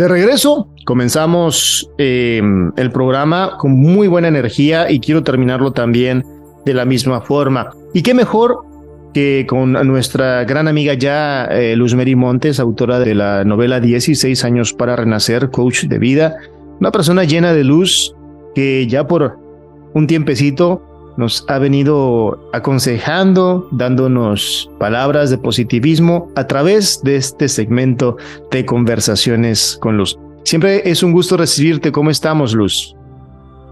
De regreso, comenzamos eh, el programa con muy buena energía y quiero terminarlo también de la misma forma. Y qué mejor que con nuestra gran amiga ya, eh, Luz Mary Montes, autora de la novela 16 años para renacer, coach de vida, una persona llena de luz que ya por un tiempecito nos ha venido aconsejando, dándonos palabras de positivismo a través de este segmento de conversaciones con Luz. Siempre es un gusto recibirte. ¿Cómo estamos, Luz?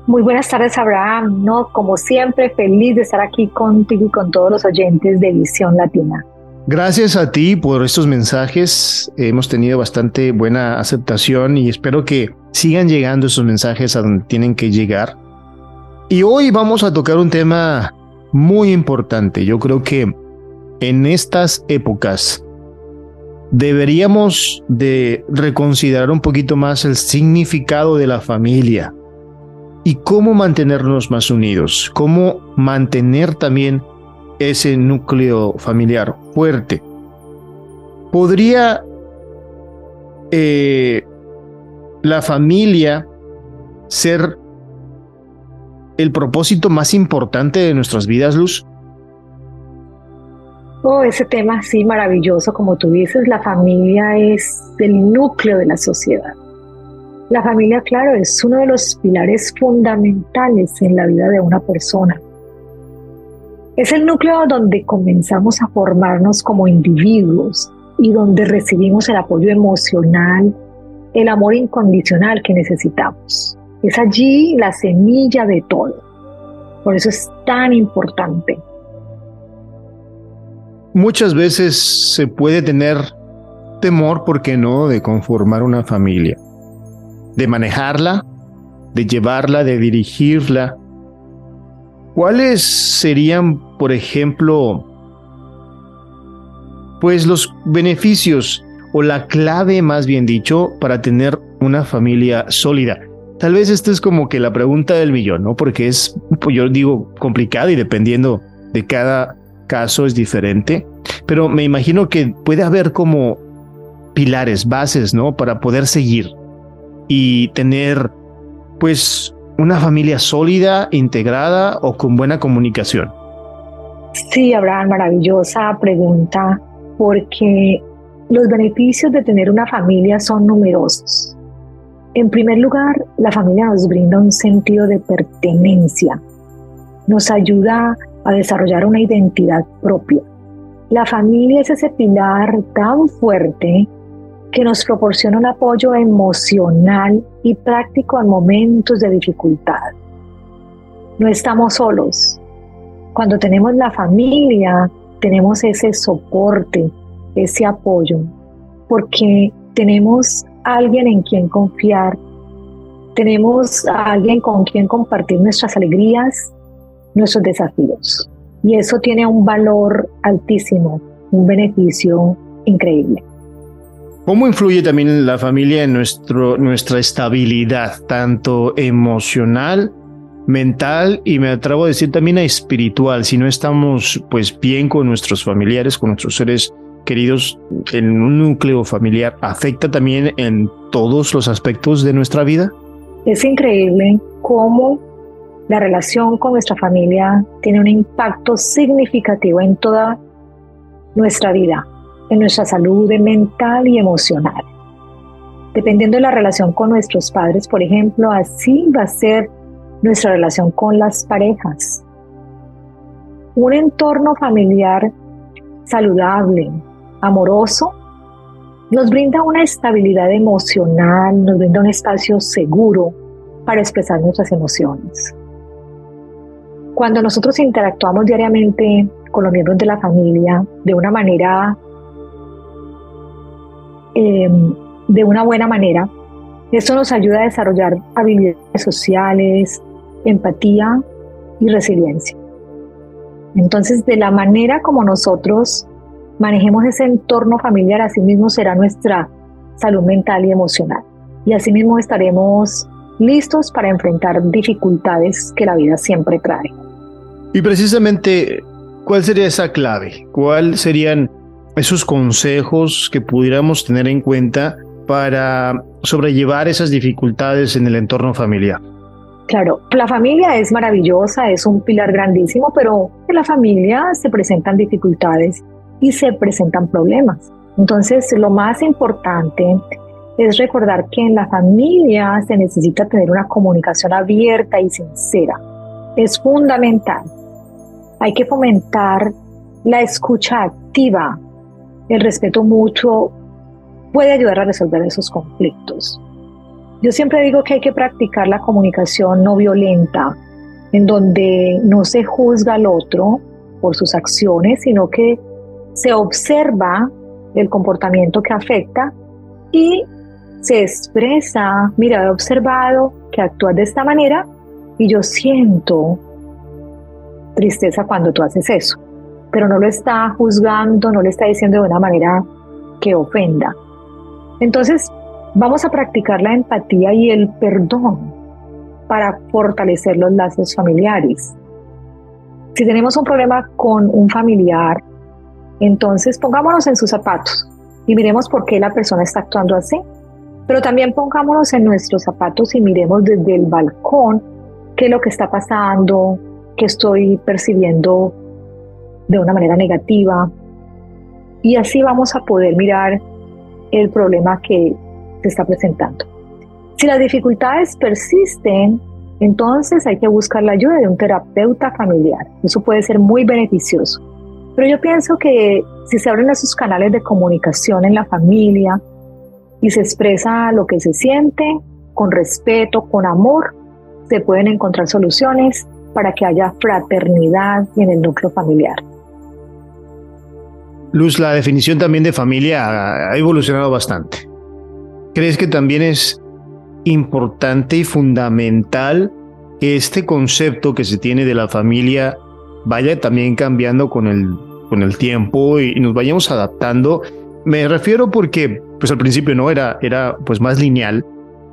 Muy buenas tardes, Abraham. No, como siempre, feliz de estar aquí contigo y con todos los oyentes de Visión Latina. Gracias a ti por estos mensajes. Hemos tenido bastante buena aceptación y espero que sigan llegando esos mensajes a donde tienen que llegar y hoy vamos a tocar un tema muy importante. Yo creo que en estas épocas deberíamos de reconsiderar un poquito más el significado de la familia y cómo mantenernos más unidos, cómo mantener también ese núcleo familiar fuerte. ¿Podría eh, la familia ser el propósito más importante de nuestras vidas, Luz? Oh, ese tema sí maravilloso, como tú dices, la familia es el núcleo de la sociedad. La familia, claro, es uno de los pilares fundamentales en la vida de una persona. Es el núcleo donde comenzamos a formarnos como individuos y donde recibimos el apoyo emocional, el amor incondicional que necesitamos. Es allí la semilla de todo. Por eso es tan importante. Muchas veces se puede tener temor, ¿por qué no?, de conformar una familia, de manejarla, de llevarla, de dirigirla. ¿Cuáles serían, por ejemplo, pues los beneficios o la clave, más bien dicho, para tener una familia sólida? Tal vez esta es como que la pregunta del millón, ¿no? Porque es, pues yo digo, complicado y dependiendo de cada caso es diferente, pero me imagino que puede haber como pilares, bases, ¿no? Para poder seguir y tener, pues, una familia sólida, integrada o con buena comunicación. Sí, Abraham, maravillosa pregunta, porque los beneficios de tener una familia son numerosos. En primer lugar, la familia nos brinda un sentido de pertenencia, nos ayuda a desarrollar una identidad propia. La familia es ese pilar tan fuerte que nos proporciona un apoyo emocional y práctico en momentos de dificultad. No estamos solos. Cuando tenemos la familia, tenemos ese soporte, ese apoyo, porque tenemos alguien en quien confiar, tenemos a alguien con quien compartir nuestras alegrías, nuestros desafíos. Y eso tiene un valor altísimo, un beneficio increíble. ¿Cómo influye también la familia en nuestro, nuestra estabilidad, tanto emocional, mental y me atrevo a decir también espiritual? Si no estamos pues bien con nuestros familiares, con nuestros seres queridos, en un núcleo familiar afecta también en todos los aspectos de nuestra vida? Es increíble cómo la relación con nuestra familia tiene un impacto significativo en toda nuestra vida, en nuestra salud mental y emocional. Dependiendo de la relación con nuestros padres, por ejemplo, así va a ser nuestra relación con las parejas. Un entorno familiar saludable, amoroso, nos brinda una estabilidad emocional, nos brinda un espacio seguro para expresar nuestras emociones. Cuando nosotros interactuamos diariamente con los miembros de la familia de una manera, em, de una buena manera, esto nos ayuda a desarrollar habilidades sociales, empatía y resiliencia. Entonces, de la manera como nosotros manejemos ese entorno familiar, así mismo será nuestra salud mental y emocional. Y así mismo estaremos listos para enfrentar dificultades que la vida siempre trae. Y precisamente, ¿cuál sería esa clave? ¿Cuáles serían esos consejos que pudiéramos tener en cuenta para sobrellevar esas dificultades en el entorno familiar? Claro, la familia es maravillosa, es un pilar grandísimo, pero en la familia se presentan dificultades y se presentan problemas. Entonces, lo más importante es recordar que en la familia se necesita tener una comunicación abierta y sincera. Es fundamental. Hay que fomentar la escucha activa. El respeto mutuo puede ayudar a resolver esos conflictos. Yo siempre digo que hay que practicar la comunicación no violenta, en donde no se juzga al otro por sus acciones, sino que se observa el comportamiento que afecta y se expresa, mira, he observado que actúas de esta manera y yo siento tristeza cuando tú haces eso, pero no lo está juzgando, no le está diciendo de una manera que ofenda. Entonces, Vamos a practicar la empatía y el perdón para fortalecer los lazos familiares. Si tenemos un problema con un familiar, entonces pongámonos en sus zapatos y miremos por qué la persona está actuando así. Pero también pongámonos en nuestros zapatos y miremos desde el balcón qué es lo que está pasando, qué estoy percibiendo de una manera negativa. Y así vamos a poder mirar el problema que se está presentando. Si las dificultades persisten, entonces hay que buscar la ayuda de un terapeuta familiar. Eso puede ser muy beneficioso. Pero yo pienso que si se abren esos canales de comunicación en la familia y se expresa lo que se siente con respeto, con amor, se pueden encontrar soluciones para que haya fraternidad en el núcleo familiar. Luz, la definición también de familia ha evolucionado bastante. ¿Crees que también es importante y fundamental que este concepto que se tiene de la familia vaya también cambiando con el, con el tiempo y, nos vayamos adaptando? Me refiero porque, pues al principio no era, era pues más lineal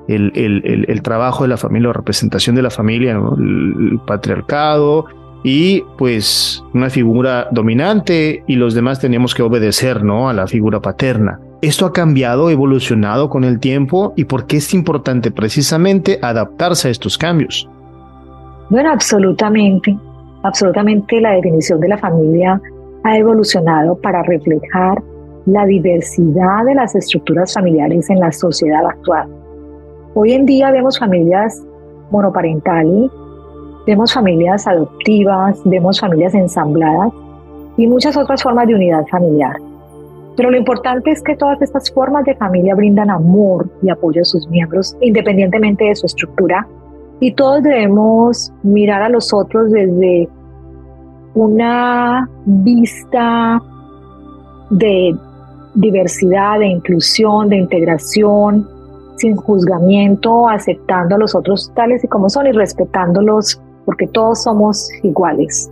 el, el, el, trabajo de la familia, la representación de la familia, el patriarcado y pues una figura dominante y los demás teníamos que obedecer, ¿no? A la figura paterna. ¿Esto ha cambiado, evolucionado con el tiempo y por qué es importante precisamente adaptarse a estos cambios? Bueno, absolutamente. Absolutamente la definición de la familia ha evolucionado para reflejar la diversidad de las estructuras familiares en la sociedad actual. Hoy en día vemos familias monoparentales, vemos familias adoptivas, vemos familias ensambladas y muchas otras formas de unidad familiar. Pero lo importante es que todas estas formas de familia brindan amor y apoyo a sus miembros, independientemente de su estructura, y todos debemos mirar a los otros desde una vista de diversidad, de inclusión, de integración, sin juzgamiento, aceptando a los otros tales y como son y respetándolos, porque todos somos iguales.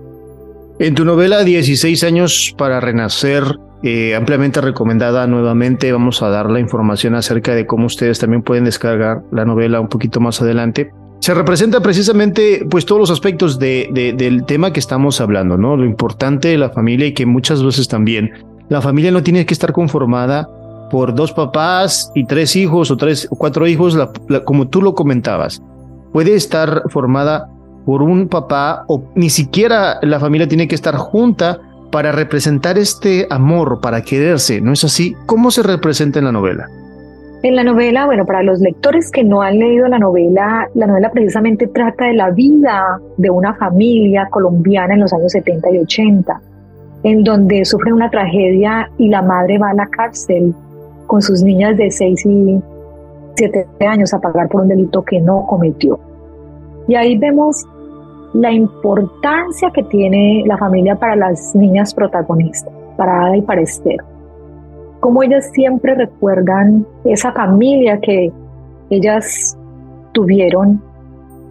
En tu novela 16 años para renacer, eh, ampliamente recomendada nuevamente. Vamos a dar la información acerca de cómo ustedes también pueden descargar la novela un poquito más adelante. Se representa precisamente pues todos los aspectos de, del tema que estamos hablando, ¿no? Lo importante de la familia y que muchas veces también la familia no tiene que estar conformada por dos papás y tres hijos o tres o cuatro hijos, como tú lo comentabas. Puede estar formada por un papá o ni siquiera la familia tiene que estar junta para representar este amor, para quererse, ¿no es así? ¿Cómo se representa en la novela? En la novela, bueno, para los lectores que no han leído la novela, la novela precisamente trata de la vida de una familia colombiana en los años 70 y 80, en donde sufre una tragedia y la madre va a la cárcel con sus niñas de 6 y 7 años a pagar por un delito que no cometió. Y ahí vemos la importancia que tiene la familia para las niñas protagonistas, para Ada y para Esther. Como ellas siempre recuerdan esa familia que ellas tuvieron,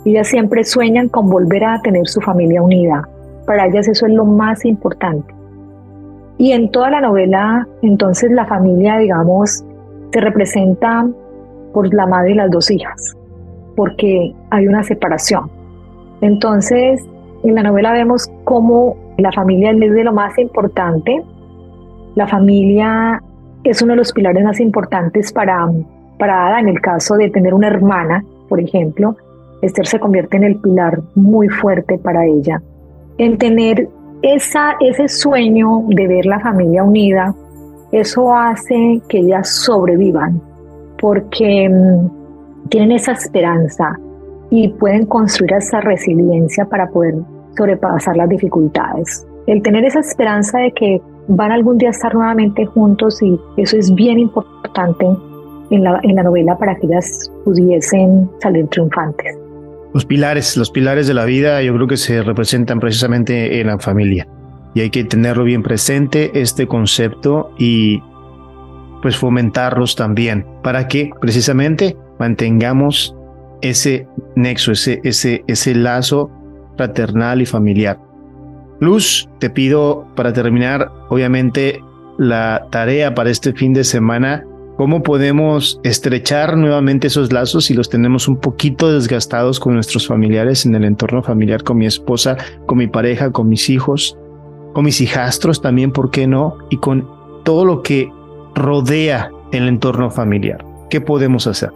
ellas siempre sueñan con volver a tener su familia unida. Para ellas eso es lo más importante. Y en toda la novela, entonces la familia, digamos, se representa por la madre y las dos hijas, porque hay una separación entonces, en la novela vemos cómo la familia es de lo más importante. La familia es uno de los pilares más importantes para para Ada, en el caso de tener una hermana, por ejemplo, Esther se convierte en el pilar muy fuerte para ella. En tener esa, ese sueño de ver la familia unida, eso hace que ellas sobrevivan, porque mm, tienen esa esperanza y pueden construir esa resiliencia para poder sobrepasar las dificultades. El tener esa esperanza de que van algún día a estar nuevamente juntos y eso es bien importante en la, en la novela para que ellas pudiesen salir triunfantes. Los pilares, los pilares de la vida yo creo que se representan precisamente en la familia y hay que tenerlo bien presente este concepto y pues fomentarlos también para que precisamente mantengamos ese nexo, ese, ese, ese lazo fraternal y familiar. Luz, te pido para terminar, obviamente, la tarea para este fin de semana ¿Cómo podemos estrechar nuevamente esos lazos si los tenemos un poquito desgastados con nuestros familiares en el entorno familiar, con mi esposa, con mi pareja, con mis hijos, con mis hijastros también, ¿por qué no? Y con todo lo que rodea el entorno familiar. ¿Qué podemos hacer?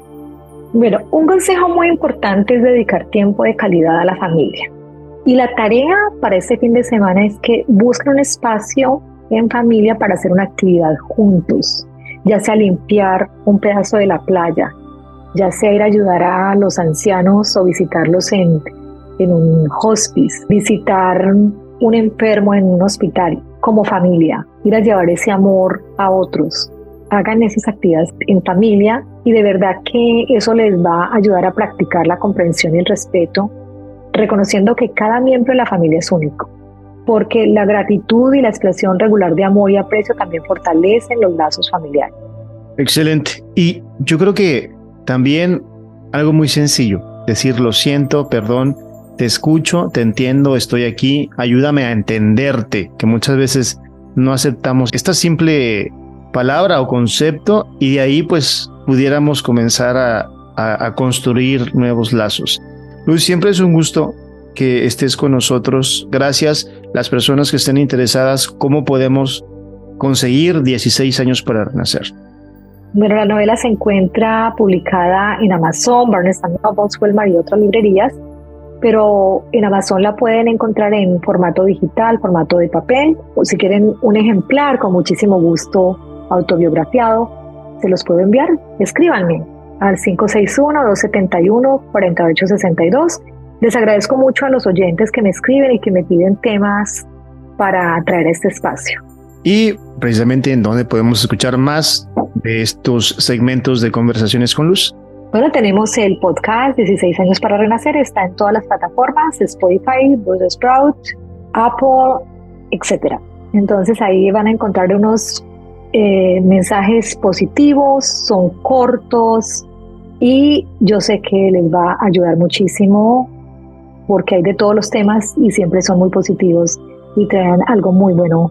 Bueno, un consejo muy importante es dedicar tiempo de calidad a la familia. Y la tarea para este fin de semana es que busquen un espacio en familia para hacer una actividad juntos ya sea limpiar un pedazo de la playa, ya sea ir a ayudar a los ancianos o visitarlos en, en un hospice, visitar un enfermo en un hospital como familia, ir a llevar ese amor a otros. Hagan esas actividades en familia y de verdad que eso les va a ayudar a practicar la comprensión y el respeto, reconociendo que cada miembro de la familia es único porque la gratitud y la expresión regular de amor y aprecio también fortalecen los lazos familiares. Excelente. Y yo creo que también algo muy sencillo, decir lo siento, perdón, te escucho, te entiendo, estoy aquí, ayúdame a entenderte, que muchas veces no aceptamos esta simple palabra o concepto y de ahí pues pudiéramos comenzar a, a, a construir nuevos lazos. Luis, siempre es un gusto que estés con nosotros. Gracias. Las personas que estén interesadas, ¿cómo podemos conseguir 16 años para renacer? Bueno, la novela se encuentra publicada en Amazon, Barnes Nobles, Walmart y otras librerías, pero en Amazon la pueden encontrar en formato digital, formato de papel, o si quieren un ejemplar con muchísimo gusto autobiografiado, se los puedo enviar. Escríbanme al 561-271-4862 les agradezco mucho a los oyentes que me escriben y que me piden temas para traer este espacio. Y precisamente en dónde podemos escuchar más de estos segmentos de conversaciones con Luz. Bueno, tenemos el podcast 16 años para renacer, está en todas las plataformas, Spotify, Buzzsprout, Apple, etc. Entonces ahí van a encontrar unos eh, mensajes positivos, son cortos y yo sé que les va a ayudar muchísimo porque hay de todos los temas y siempre son muy positivos y traen algo muy bueno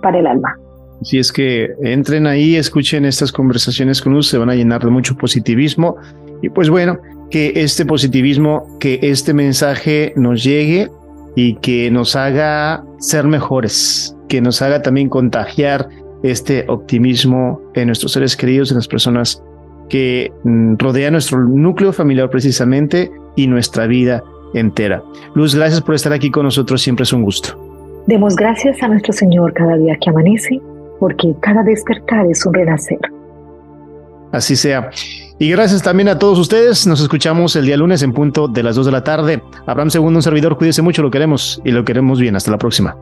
para el alma. Si es que entren ahí, escuchen estas conversaciones con Luz, se van a llenar de mucho positivismo. Y pues bueno, que este positivismo, que este mensaje nos llegue y que nos haga ser mejores, que nos haga también contagiar este optimismo en nuestros seres queridos, en las personas que mm, rodean nuestro núcleo familiar precisamente y nuestra vida entera. Luz, gracias por estar aquí con nosotros, siempre es un gusto. Demos gracias a nuestro Señor cada día que amanece, porque cada despertar es un renacer. Así sea. Y gracias también a todos ustedes. Nos escuchamos el día lunes en punto de las 2 de la tarde. Abraham Segundo, un servidor, cuídese mucho, lo queremos y lo queremos bien. Hasta la próxima.